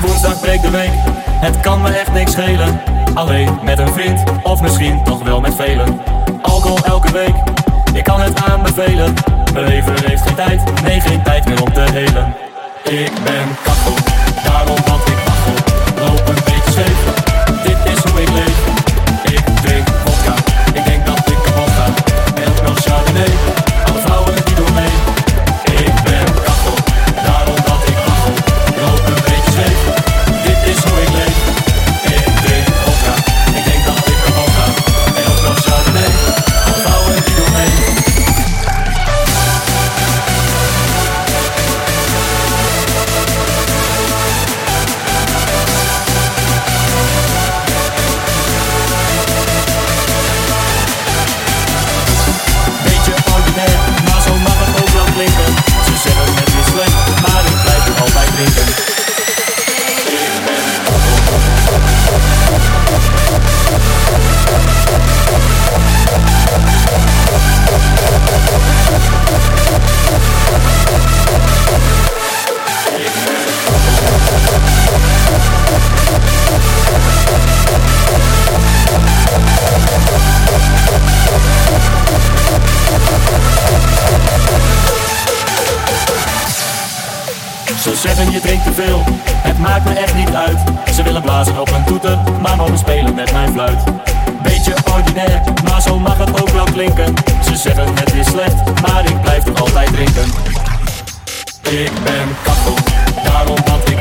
Woensdag breekt de week, het kan me echt niks schelen. Alleen met een vriend, of misschien toch wel met velen. Alcohol elke week, ik kan het aanbevelen. Mijn leven heeft geen tijd, nee geen tijd meer om te helen. Ik ben kachel, daarom want ik Ze zeggen je drinkt te veel, het maakt me echt niet uit. Ze willen blazen op een toeter, maar mogen spelen met mijn fluit. Beetje ordinair, maar zo mag het ook wel klinken. Ze zeggen het is slecht, maar ik blijf toch altijd drinken. Ik ben kachel, daarom want ik